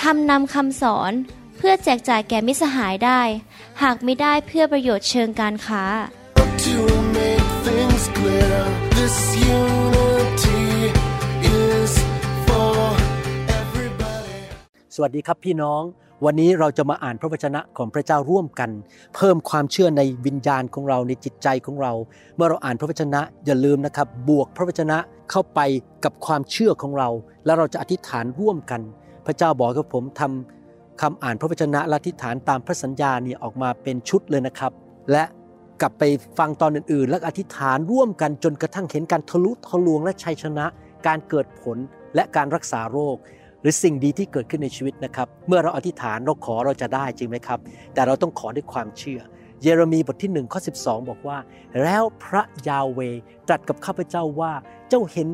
ทำนำคำสอนเพื่อแจกจ่ายแก่มิสหายได้ หากไม่ได้เพื่อประโยชน์เชิงการค้า To make things clear, this unity is for everybody. สวัสดีครับพี่น้อง วันนี้เราจะมาอ่านพระวจนะของพระเจ้าร่วมกัน เพิ่มความเชื่อในวิญญาณของเราในจิตใจของเรา เมื่อเราอ่านพระวจนะอย่าลืมนะครับ บวกพระวจนะเข้าไปกับความเชื่อของเรา แล้วเราจะอธิษฐานร่วมกัน พระเจ้าบอกกับผมทำคำอ่านพระวจนะและอธิษฐานตามพระสัญญาเนี่ยออกมาเป็นชุดเลยนะครับ และกลับไปฟังตอนอื่นๆ แล้วอธิษฐานร่วมกันจนกระทั่งเห็นการทะลุทะลวงและชัยชนะ การเกิดผลและการรักษาโรค หรือสิ่งดีที่เกิดขึ้นในชีวิตนะครับ เมื่อเราอธิษฐานเราขอเราจะได้จริงไหมครับ แต่เราต้องขอด้วยความเชื่อ เยเรมีบทที่1ข้อ12 บอกว่า แล้วพระยาเวตรัสกับข้าพเจ้าว่าเจ้าเห็น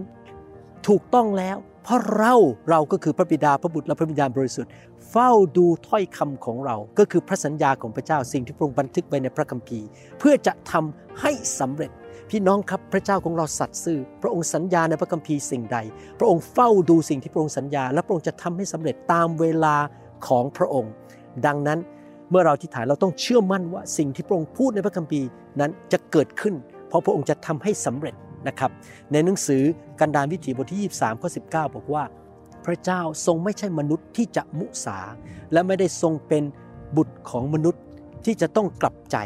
ถูกต้องแล้ว เพราะเราเราก็คือพระบิดาพระบุตรและพระวิญญาณบริสุทธิ์ เฝ้าดูถ้อยคำของเรา ก็คือพระสัญญาของพระเจ้าสิ่งที่พระองค์บันทึกไว้ในพระคัมภีร์ เพื่อจะทำให้สำเร็จพี่น้องครับพระเจ้าของเราสัตย์ซื่อ พระองค์สัญญาในพระคัมภีร์สิ่งใด พระองค์เฝ้าดูสิ่งที่พระองค์สัญญา และพระองค์จะทำให้สำเร็จตามเวลาของพระองค์ ดังนั้นเมื่อเราที่ฐานเราต้องเชื่อมั่นว่าสิ่งที่พระองค์พูดในพระคัมภีร์นั้นจะเกิดขึ้น เพราะพระองค์จะทำให้สำเร็จ นะครับ ในหนังสือกันดารวิถีบทที่ 23ข้อ19 บอกว่า พระเจ้าทรงไม่ใช่มนุษย์ที่จะมุสา และไม่ได้ทรงเป็นบุตรของมนุษย์ที่จะต้องกลับใจ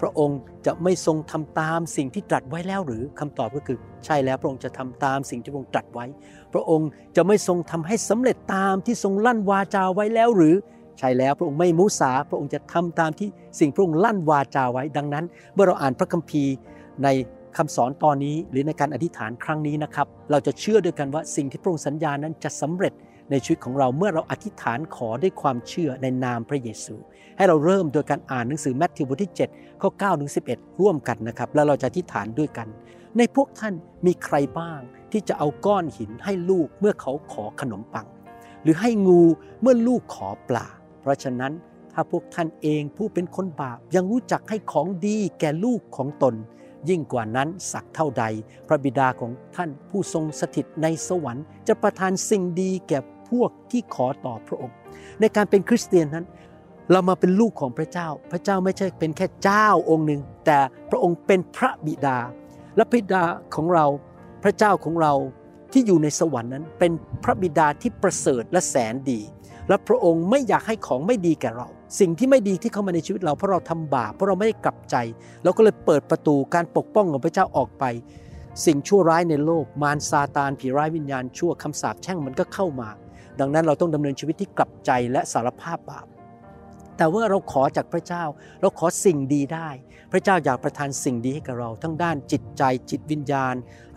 พระองค์จะไม่ทรงทำตามสิ่งที่ตรัสไว้แล้วหรือคำตอบก็คือ ใช่แล้วพระองค์จะทำตามสิ่งที่พระองค์ตรัสไว้ พระองค์จะไม่ทรงทำให้สำเร็จตามที่ทรงลั่นวาจาไว้แล้วหรือใช่แล้วพระองค์ไม่มุสา พระองค์จะทำตามที่สิ่งพระองค์ลั่นวาจาไว้ดังนั้น เมื่อเราอ่านพระคัมภีร์ใน คำสอนตอนนี้หรือในการอธิษฐานครั้งนี้นะครับ เราจะเชื่อด้วยกันว่าสิ่งที่พระองค์สัญญานั้นจะสำเร็จในชีวิตของเราเมื่อเราอธิษฐานขอด้วยความเชื่อในนามพระเยซู ให้เราเริ่มโดยการอ่านหนังสือแมทธิวบทที่7ข้อ9ถึง11 ร่วมกันนะครับ แล้วเราจะอธิษฐานด้วยกัน ในพวกท่านมีใครบ้างที่จะเอาก้อนหินให้ลูกเมื่อเขาขอขนมปัง หรือให้งูเมื่อลูกขอปลา เพราะฉะนั้นถ้าพวกท่านเองผู้เป็นคนบาปยังรู้จักให้ของดีแก่ลูกของตน ยิ่งกว่านั้นสักเท่าใด พระบิดาของท่านผู้ทรงสถิตในสวรรค์ จะประทานสิ่งดีแก่พวกที่ขอต่อพระองค์ ในการเป็นคริสเตียนนั้น เรามาเป็นลูกของพระเจ้า พระเจ้าไม่ใช่เป็นแค่เจ้าองค์หนึ่ง แต่พระองค์เป็นพระบิดา และพระบิดาของเราพระเจ้าของเราที่อยู่ในสวรรค์นั้น เป็นพระบิดาที่ประเสริฐและแสนดี และพระองค์ไม่อยากให้ของไม่ดีแก่เรา สิ่งที่ไม่ดีที่เข้ามาในชีวิตเราเพราะเราทำบาปเพราะเราไม่ได้กลับใจ เราก็เลยเปิดประตูการปกป้องของพระเจ้าออกไป สิ่งชั่วร้ายในโลก มารซาตานผีร้ายวิญญาณชั่วคำสาปแช่งมันก็เข้ามา ดังนั้นเราต้องดำเนินชีวิตที่กลับใจและสารภาพบาปแต่ว่าเราขอจากพระเจ้า เราขอสิ่งดีได้ พระเจ้าอยากประทานสิ่งดีให้กับเรา ทั้งด้านจิตใจจิตวิญญาณ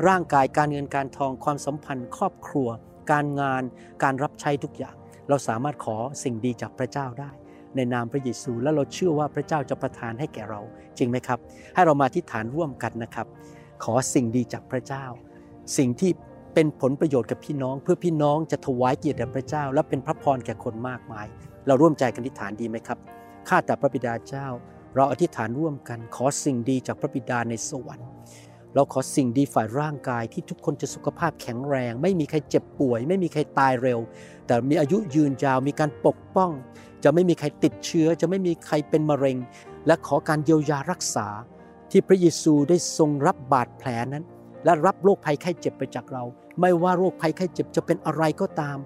ร่างกายการเงินการทองความสัมพันธ์ ครอบครัว การงาน การรับใช้ทุกอย่าง เราสามารถขอสิ่งดีจากพระเจ้าได้ ในนามพระเยซู และเราเชื่อว่าพระเจ้าจะประทานให้แก่เรา จริงไหมครับ ให้เรามาที่ฐานร่วมกันนะครับ ขอสิ่งดีจากพระเจ้า สิ่งที่เป็นผลประโยชน์กับพี่น้อง เพื่อพี่น้องจะถวายเกียรติแด่พระเจ้า และเป็นพระพรแก่คนมากมาย เราร่วมใจกันอธิษฐานดีไหมครับข้าแต่พระบิดาเจ้า เราอธิษฐานร่วมกัน ขอสิ่งดีจากพระบิดาในสวรรค์ เราขอสิ่งดีฝ่ายร่างกายที่ทุกคนจะสุขภาพแข็งแรง ไม่มีใครเจ็บป่วย ไม่มีใครตายเร็ว แต่มีอายุยืนยาวมีการปกป้อง จะไม่มีใครติดเชื้อ จะไม่มีใครเป็นมะเร็ง และขอการเยียวยารักษา ที่พระเยซูได้ทรงรับบาดแผลนั้น และรับโรคภัยไข้เจ็บไปจากเรา ไม่ว่าโรคภัยไข้เจ็บจะเป็นอะไรก็ตาม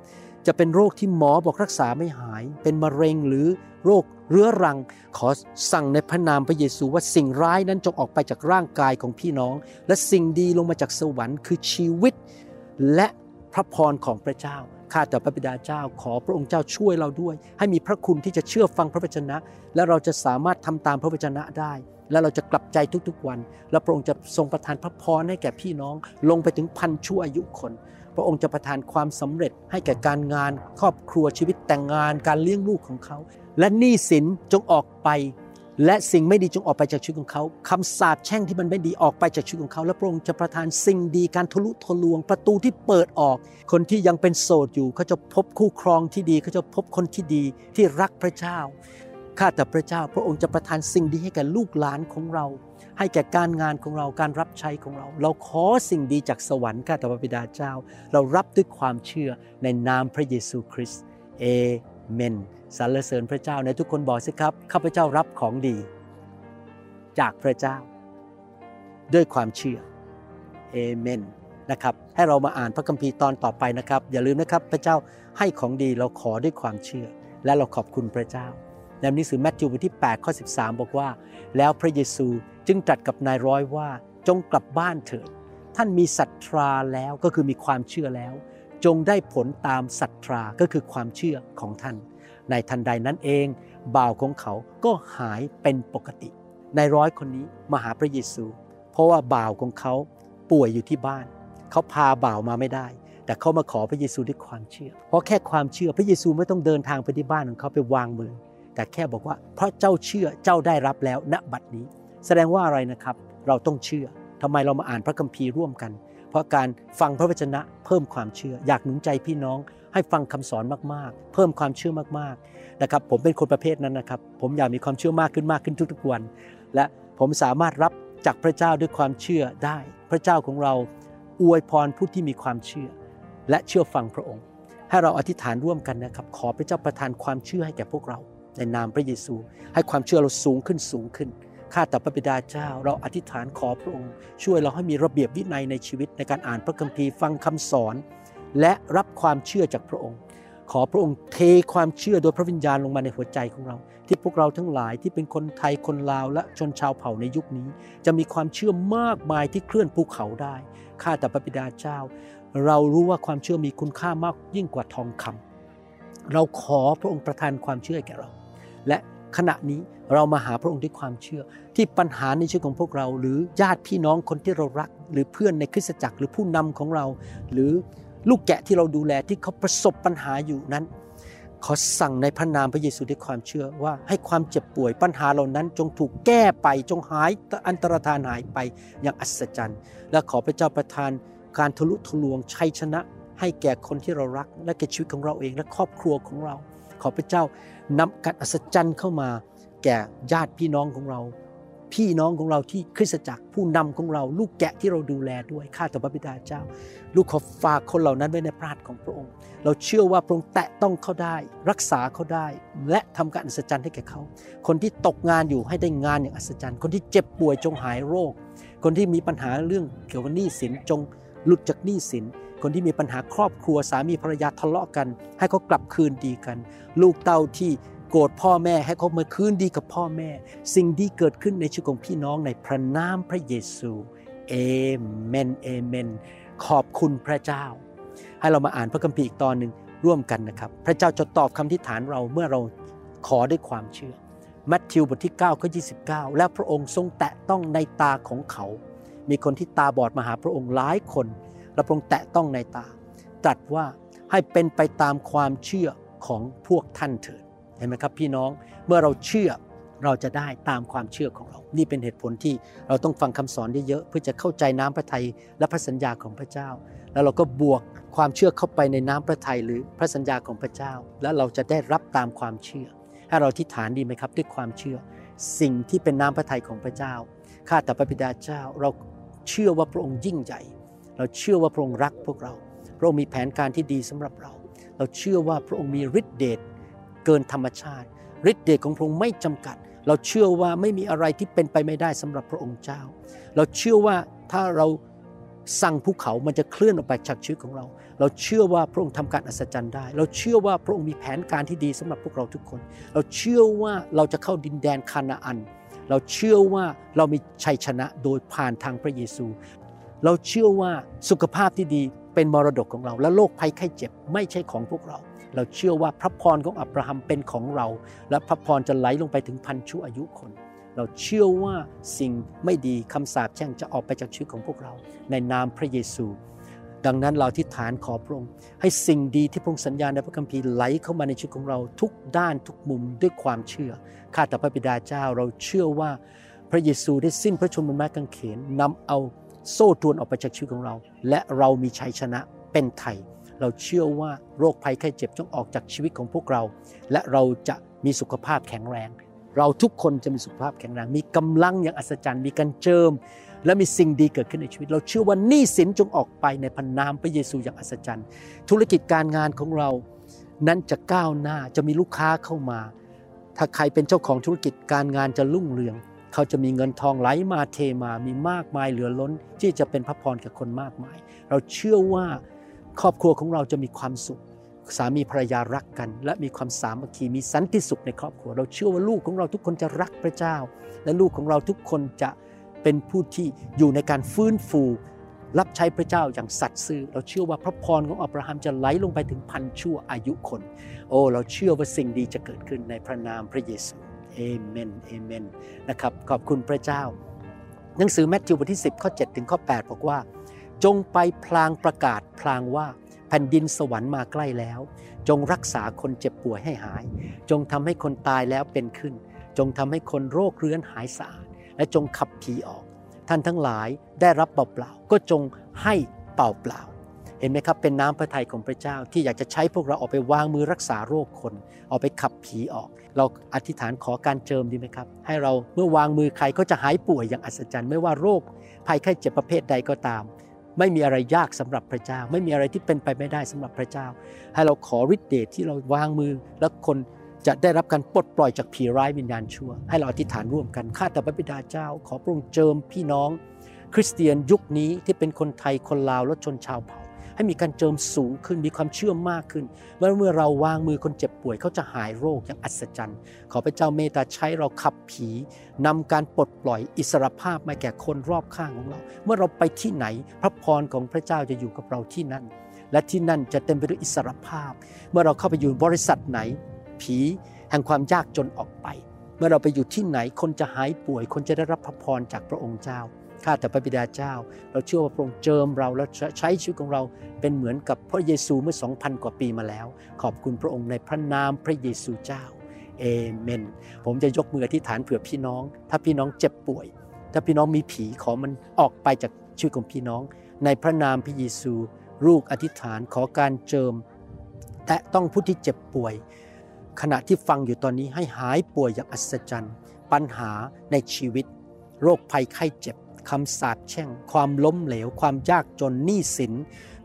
จะเป็นโรคที่หมอบอกรักษาไม่หาย เป็นมะเร็งหรือโรคเรื้อรัง ขอสั่งในพระนามพระเยซูว่าสิ่งร้ายนั้นจงออกไปจากร่างกายของพี่น้อง และสิ่งดีลงมาจากสวรรค์คือชีวิต และพระพรของพระเจ้าข้าแต่พระบิดาเจ้าขอพระองค์เจ้าช่วยเราด้วย ให้มีพระคุณที่จะเชื่อฟังพระวจนะ และเราจะสามารถทำตามพระวจนะได้ และเราจะกลับใจทุกๆวัน และพระองค์จะทรงประทานพระพรให้แก่พี่น้อง ลงไปถึงพันชั่วอายุคน พระองค์จะประทานความสำเร็จให้แก่การงานครอบครัวชีวิตแต่งงานการเลี้ยงลูกของเขา และหนี้สินจงออกไป และสิ่งไม่ดีจงออกไปจากชีวิตของเขาคำสาปแช่งที่มันไม่ดีออกไปจากชีวิตของเขา และพระองค์จะประทานสิ่งดีการทะลุทะลวง ประตูที่เปิดออก คนที่ยังเป็นโสดอยู่เขาจะพบคู่ครองที่ดีเขาจะพบคนที่ดีที่รักพระเจ้าข้าแต่พระเจ้าพระองค์จะประทานสิ่งดีให้แก่ลูกหลานของเรา ให้แก่การงานของเราการรับใช้ของเรา เราขอสิ่งดีจากสวรรค์ข้าแต่พระบิดาเจ้า เรารับด้วยความเชื่อในนามพระเยซูคริสต์เอเมนสรรเสริญพระเจ้าในทุกคนบอกสิครับข้าพเจ้ารับของดี จากพระเจ้า ด้วยความเชื่อเอเมนนะครับให้เรามาอ่านพระคัมภีร์ตอนต่อไปนะครับ อย่าลืมนะครับพระเจ้าให้ของดีเราขอด้วยความเชื่อ และเราขอบคุณพระเจ้าในหนังสือแมทธิวบทที่8ข้อ13 บอกว่า แล้วพระเยซู จึงตรัสกับนายร้อยว่าจงกลับบ้านเถิด ท่านมีศรัทธาแล้วก็คือมีความเชื่อแล้ว จงได้ผลตามศรัทธาก็คือความเชื่อของท่าน ในทันใดนั้นเองบ่าวของเขาก็หายเป็นปกตินายร้อยคนนี้มาหาพระเยซู เพราะว่าบ่าวของเขาป่วยอยู่ที่บ้าน เขาพาบ่าวมาไม่ได้ แต่เขามาขอพระเยซูด้วยความเชื่อ เพราะแค่ความเชื่อพระเยซูไม่ต้องเดินทางไปที่บ้านของเขาไปวางมือ แต่แค่บอกว่าเพราะเจ้าเชื่อเจ้าได้รับแล้วณบัดนี้ แสดงว่าอะไรนะครับ เราต้องเชื่อทำไมเรามาอ่านพระคัมภีร์ร่วมกัน เพราะการฟังพระวจนะเพิ่มความเชื่อ อยากหนุนใจพี่น้อง ให้ฟังคำสอนมากๆ เพิ่มความเชื่อมากๆนะครับ ผมเป็นคนประเภทนั้นนะครับ ผมอยากมีความเชื่อมากขึ้นมากขึ้นทุกๆวัน และผมสามารถรับจากพระเจ้าด้วยความเชื่อได้ พระเจ้าของเราอวยพรผู้ที่มีความเชื่อ และเชื่อฟังพระองค์ ให้เราอธิษฐานร่วมกันนะครับ ขอพระเจ้าประทานความเชื่อให้แก่พวกเรา ในนามพระเยซู ให้ความเชื่อเราสูงขึ้นสูงขึ้น ข้าแต่พระบิดาเจ้า เราอธิษฐานขอพระองค์ ช่วยเราให้มีระเบียบวินัยในชีวิตในการอ่านพระคัมภีร์ฟังคำสอน และรับความเชื่อจากพระองค์ ขอพระองค์เทความเชื่อโดยพระวิญญาณลงมาในหัวใจของเรา ที่พวกเราทั้งหลายที่เป็นคนไทยคนลาวและชนชาวเผ่าในยุคนี้ จะมีความเชื่อมากมายที่เคลื่อนภูเขาได้ข้าแต่พระบิดาเจ้า เรารู้ว่าความเชื่อมีคุณค่ามากยิ่งกว่าทองคำเราขอพระองค์ประทานความเชื่อแก่เรา และขณะนี้ เรามาหาพระองค์ด้วยความเชื่อ ที่ปัญหาในชีวิตของพวกเรา หรือญาติพี่น้องคนที่เรารัก หรือเพื่อนในคริสตจักรหรือผู้นำของเรา หรือลูกแกะที่เราดูแลที่เขาประสบปัญหาอยู่นั้น ขอสั่งในพระนามพระเยซูด้วยความเชื่อว่าให้ความเจ็บป่วยปัญหาเหล่านั้นจงถูกแก้ไปจงหายอันตรธานหายไปอย่างอัศจรรย์ และขอพระเจ้าประทานการทะลุทะลวงชัยชนะให้แก่คนที่เรารัก และแก่ชีวิตของเราเองและครอบครัวของเรา ขอพระเจ้านำการอัศจรรย์เข้ามา แก่ญาติพี่น้องของเรา พี่น้องของเราที่คริสตจักรผู้นำของเรา ลูกแกะที่เราดูแลด้วยข้าแต่พระบิดาเจ้า ลูกขอฝากคนเหล่านั้นไว้ในพระหัตถ์ของพระองค์ เราเชื่อว่าพระองค์แตะต้องเขาได้ รักษาเขาได้ และทำการอัศจรรย์ให้แก่เขา คนที่ตกงานอยู่ให้ได้งานอย่างอัศจรรย์ คนที่เจ็บป่วยจงหายโรค คนที่มีปัญหาเรื่องเกี่ยวกับหนี้สินจงหลุดจากหนี้สินคนที่มีปัญหาครอบครัวสามีภรรยาทะเลาะกัน ให้เขากลับคืนดีกัน ลูกเต้าที่ โกรธพ่อแม่ให้เขามาคืนดีกับพ่อแม่ สิ่งดีเกิดขึ้นในชีวิตของพี่น้องในพระนามพระเยซูเอเมนเอเมน ขอบคุณพระเจ้า ให้เรามาอ่านพระคัมภีร์อีกตอนหนึ่งร่วมกันนะครับ พระเจ้าจะตอบคำทิฐานเราเมื่อเราขอด้วยความเชื่อ มัทธิวบทที่9ข้อ29 และพระองค์ทรงแตะต้องในตาของเขา มีคนที่ตาบอดมาหาพระองค์หลายคน และพระองค์แตะต้องในตา ตรัสว่าให้เป็นไปตามความเชื่อของพวกท่านเถิด เห็นไหมครับพี่น้องเมื่อเราเชื่อเราจะได้ตามความเชื่อของเรา นี่เป็นเหตุผลที่เราต้องฟังคำสอนเยอะๆเพื่อจะเข้าใจน้ำพระทัยและพระสัญญาของพระเจ้า แล้วเราก็บวกความเชื่อเข้าไปในน้ำพระทัยหรือพระสัญญาของพระเจ้า แล้วเราจะได้รับตามความเชื่อ ให้เราที่ฐานดีไหมครับ ด้วยความเชื่อ สิ่งที่เป็นน้ำพระทัยของพระเจ้าข้าแต่พระบิดาเจ้า เราเชื่อว่าพระองค์ยิ่งใหญ่ เราเชื่อว่าพระองค์รักพวกเรา พระองค์มีแผนการที่ดีสำหรับเรา เราเชื่อว่าพระองค์มีฤทธิเดช เกินธรรมชาติฤทธิเดชของพระองค์ไม่จำกัด เราเชื่อว่าไม่มีอะไรที่เป็นไปไม่ได้สำหรับพระองค์เจ้า เราเชื่อว่าถ้าเราสั่งภูเขามันจะเคลื่อนออกไปจากชีวิตของเรา เราเชื่อว่าพระองค์ทำการอัศจรรย์ได้ เราเชื่อว่าพระองค์มีแผนการที่ดีสำหรับพวกเราทุกคน เราเชื่อว่าเราจะเข้าดินแดนคานาอัน เราเชื่อว่าเรามีชัยชนะโดยผ่านทางพระเยซู เราเชื่อว่าสุขภาพที่ดีเป็นมรดกของเรา และโรคภัยไข้เจ็บไม่ใช่ของพวกเรา เราเชื่อว่าพระพรของอับราฮัมเป็นของเรา และพระพรจะไหลลงไปถึงพันชั่วอายุคน เราเชื่อว่าสิ่งไม่ดีคำสาปแช่งจะออกไปจากชีวิตของพวกเรา ในนามพระเยซู ดังนั้นเราที่ฐานขอพระองค์ให้สิ่งดีที่พระองค์สัญญาในพระคัมภีร์ไหลเข้ามาในชีวิตของเราทุกด้านทุกมุมด้วยความเชื่อข้าแต่พระบิดาเจ้าเราเชื่อว่าพระเยซูได้สิ้นพระชนม์บนไม้กางเขนนำเอาโซ่ตรวนออกไปจากชีวิตของเรา และเรามีชัยชนะเป็นไทย เราเชื่อว่าโรคภัยไข้เจ็บจงออกจากชีวิตของพวกเรา และเราจะมีสุขภาพแข็งแรง เราทุกคนจะมีสุขภาพแข็งแรง มีกำลังอย่างอัศจรรย์ มีการเจิม และมีสิ่งดีเกิดขึ้นในชีวิต เราเชื่อว่าหนี้สินจงออกไปในพันนามพระเยซูอย่างอัศจรรย์ ธุรกิจการงานของเรานั้นจะก้าวหน้าจะมีลูกค้าเข้ามา ถ้าใครเป็นเจ้าของธุรกิจการงานจะรุ่งเรือง เขาจะมีเงินทองไหลมาเทมา มีมากมายเหลือล้นที่จะเป็นพระพรกับคนมากมาย เราเชื่อว่า ครอบครัวของเราจะมีความสุข สามีภรรยารักกัน และมีความสามัคคีมีสันติสุขในครอบครัว เราเชื่อว่าลูกของเราทุกคนจะรักพระเจ้า และลูกของเราทุกคนจะเป็นผู้ที่อยู่ในการฟื้นฟูรับใช้พระเจ้าอย่างสัตย์ซื่อ เราเชื่อว่าพระพรของอับราฮัมจะไหลลงไปถึงพันชั่วอายุคน โอ้ เราเชื่อว่าสิ่งดีจะเกิดขึ้นในพระนามพระเยซูเอเมนเอเมนนะครับ ขอบคุณพระเจ้า หนังสือแมทธิวบทที่ 10 ข้อ 7 ถึงข้อ 8 บอกว่า จงไปพลางประกาศพลางว่าแผ่นดินสวรรค์มาใกล้แล้ว จงรักษาคนเจ็บป่วยให้หาย จงทำให้คนตายแล้วเป็นขึ้น จงทำให้คนโรคเรื้อนหายสะอาด และจงขับผีออก ท่านทั้งหลายได้รับเปล่าๆก็จงให้เปล่าๆเห็นไหมครับเป็นน้ำพระทัยของพระเจ้าที่อยากจะใช้พวกเราออกไปวางมือรักษาโรคคนออกไปขับผีออก เราอธิษฐานขอการเจิมดีไหมครับ ให้เราเมื่อวางมือใครก็จะหายป่วยอย่างอัศจรรย์ ไม่ว่าโรคภัยไข้เจ็บประเภทใดก็ตาม ไม่มีอะไรยากสำหรับพระเจ้า ไม่มีอะไรที่เป็นไปไม่ได้สำหรับพระเจ้า ให้เราขอฤทธิ์เดชที่เราวางมือ และคนจะได้รับการปลดปล่อยจากผีร้ายวิญญาณชั่ว ให้เราอธิษฐานร่วมกันข้าแต่พระบิดาเจ้า ขอพระองค์เจิมพี่น้อง คริสเตียนยุคนี้ที่เป็นคนไทยคนลาวและชนชาวเผ่า ให้มีการเจิมสูงขึ้นมีความเชื่อมากขึ้นเมื่อเมื่อเราวางมือคนเจ็บป่วยเขาจะหายโรคอย่างอัศจรรย์ ขอพระเจ้าเมตตาใช้เราขับผีนำการปลดปล่อยอิสรภาพมาแก่คนรอบข้างของเรา เมื่อเราไปที่ไหนพระพรของพระเจ้าจะอยู่กับเราที่นั่น และที่นั่นจะเต็มไปด้วยอิสรภาพ เมื่อเราเข้าไปอยู่บริษัทไหน ผีแห่งความยากจนออกไป เมื่อเราไปอยู่ที่ไหนคนจะหายป่วย คนจะได้รับพระพรจากพระองค์เจ้า ข้าแต่พระบิดาเจ้า เราเชื่อว่าพระองค์เจิมเราและใช้ชีวิตของเราเป็นเหมือนกับพระเยซูเมื่อ 2,000 กว่าปีมาแล้ว ขอบคุณพระองค์ในพระนามพระเยซูเจ้าเอเมน ผมจะยกมืออธิษฐานเผื่อพี่น้อง ถ้าพี่น้องเจ็บป่วย ถ้าพี่น้องมีผีขอมันออกไปจากชีวิตของพี่น้อง ในพระนามพระเยซู ลูกอธิษฐานขอการเจิมแต่ต้องผู้ที่เจ็บป่วย ขณะที่ฟังอยู่ตอนนี้ให้หายป่วยอย่างอัศจรรย์ ปัญหาในชีวิต โรคภัยไข้เจ็บ คำสาปแช่ง ความล้มเหลว ความยากจนหนี้สิน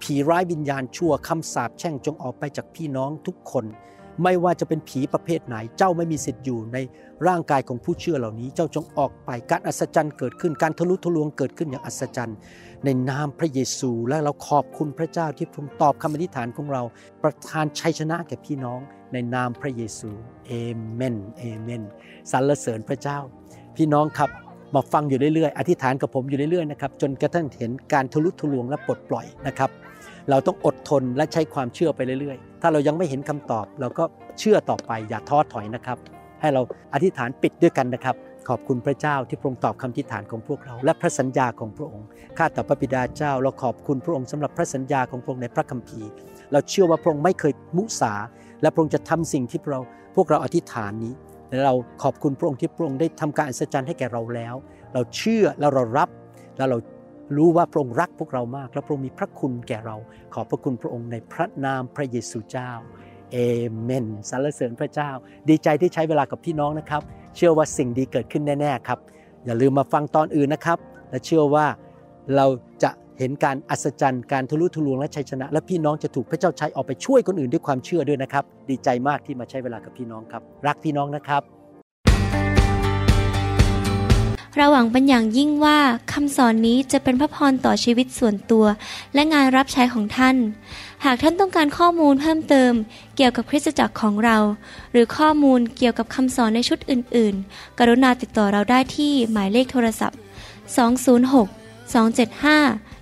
ผีร้ายวิญญาณชั่วคำสาปแช่งจงออกไปจากพี่น้องทุกคน ไม่ว่าจะเป็นผีประเภทไหน เจ้าไม่มีสิทธิ์อยู่ในร่างกายของผู้เชื่อเหล่านี้ เจ้าจงออกไป การอัศจรรย์เกิดขึ้น การทะลุทะลวงเกิดขึ้นอย่างอัศจรรย์ ในนามพระเยซูและเราขอบคุณพระเจ้าที่ทรงตอบคำอธิษฐานของเรา ประทานชัยชนะแก่พี่น้อง ในนามพระเยซู เอเมน เอเมน สรรเสริญพระเจ้า พี่น้องครับ มาฟังอยู่เรื่อยๆ อธิษฐานกับผมอยู่เรื่อยๆนะครับจนกระทั่งเห็นการทะลุทะลวงและปลดปล่อยนะครับ เราต้องอดทนและใช้ความเชื่อไปเรื่อยๆ ถ้าเรายังไม่เห็นคำตอบ เราก็เชื่อต่อไปอย่าท้อถอยนะครับ ให้เราอธิษฐานปิดด้วยกันนะครับ ขอบคุณพระเจ้าที่พระองค์ตอบคำอธิษฐานของพวกเรา และพระสัญญาของพระองค์ข้าแต่พระบิดาเจ้า เราขอบคุณพระองค์สำหรับพระสัญญาของพระองค์ในพระคัมภีร์ เราเชื่อว่าพระองค์ไม่เคยมุสา และพระองค์จะทำสิ่งที่เราพวกเราอธิษฐานนี้ และเราขอบคุณพระองค์ที่พระองค์ได้ทำการอัศจรรย์ให้แก่เราแล้ว เราเชื่อแล้วเรารับแล้วเรารู้ว่าพระองค์รักพวกเรามาก และพระองค์มีพระคุณแก่เรา ขอบพระคุณพระองค์ในพระนามพระเยซูเจ้าเอเมนสรรเสริญพระเจ้า ดีใจที่ใช้เวลากับพี่น้องนะครับ เชื่อว่าสิ่งดีเกิดขึ้นแน่ๆครับ อย่าลืมมาฟังตอนอื่นนะครับ และเชื่อว่าเราจะ เห็นการอัศจรรย์การทะลุทะลวงและชัยชนะ และพี่น้องจะถูกพระเจ้าใช้ออกไปช่วยคนอื่นด้วยความเชื่อด้วยนะครับ ดีใจมากที่มาใช้เวลากับพี่น้องครับ รักพี่น้องนะครับเราหวังเป็นอย่างยิ่งว่าคำสอนนี้จะเป็นพระพรต่อชีวิตส่วนตัว และงานรับใช้ของท่าน หากท่านต้องการข้อมูลเพิ่มเติม เกี่ยวกับคริสตจักรของเรา หรือข้อมูลเกี่ยวกับคำสอนในชุดอื่น ๆ กรุณาติดต่อเราได้ที่หมายเลขโทรศัพท์ 206 275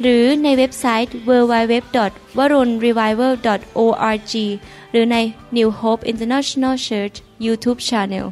หรือในเว็บไซต์ www.warunrevival.org หรือใน New Hope International Church YouTube Channel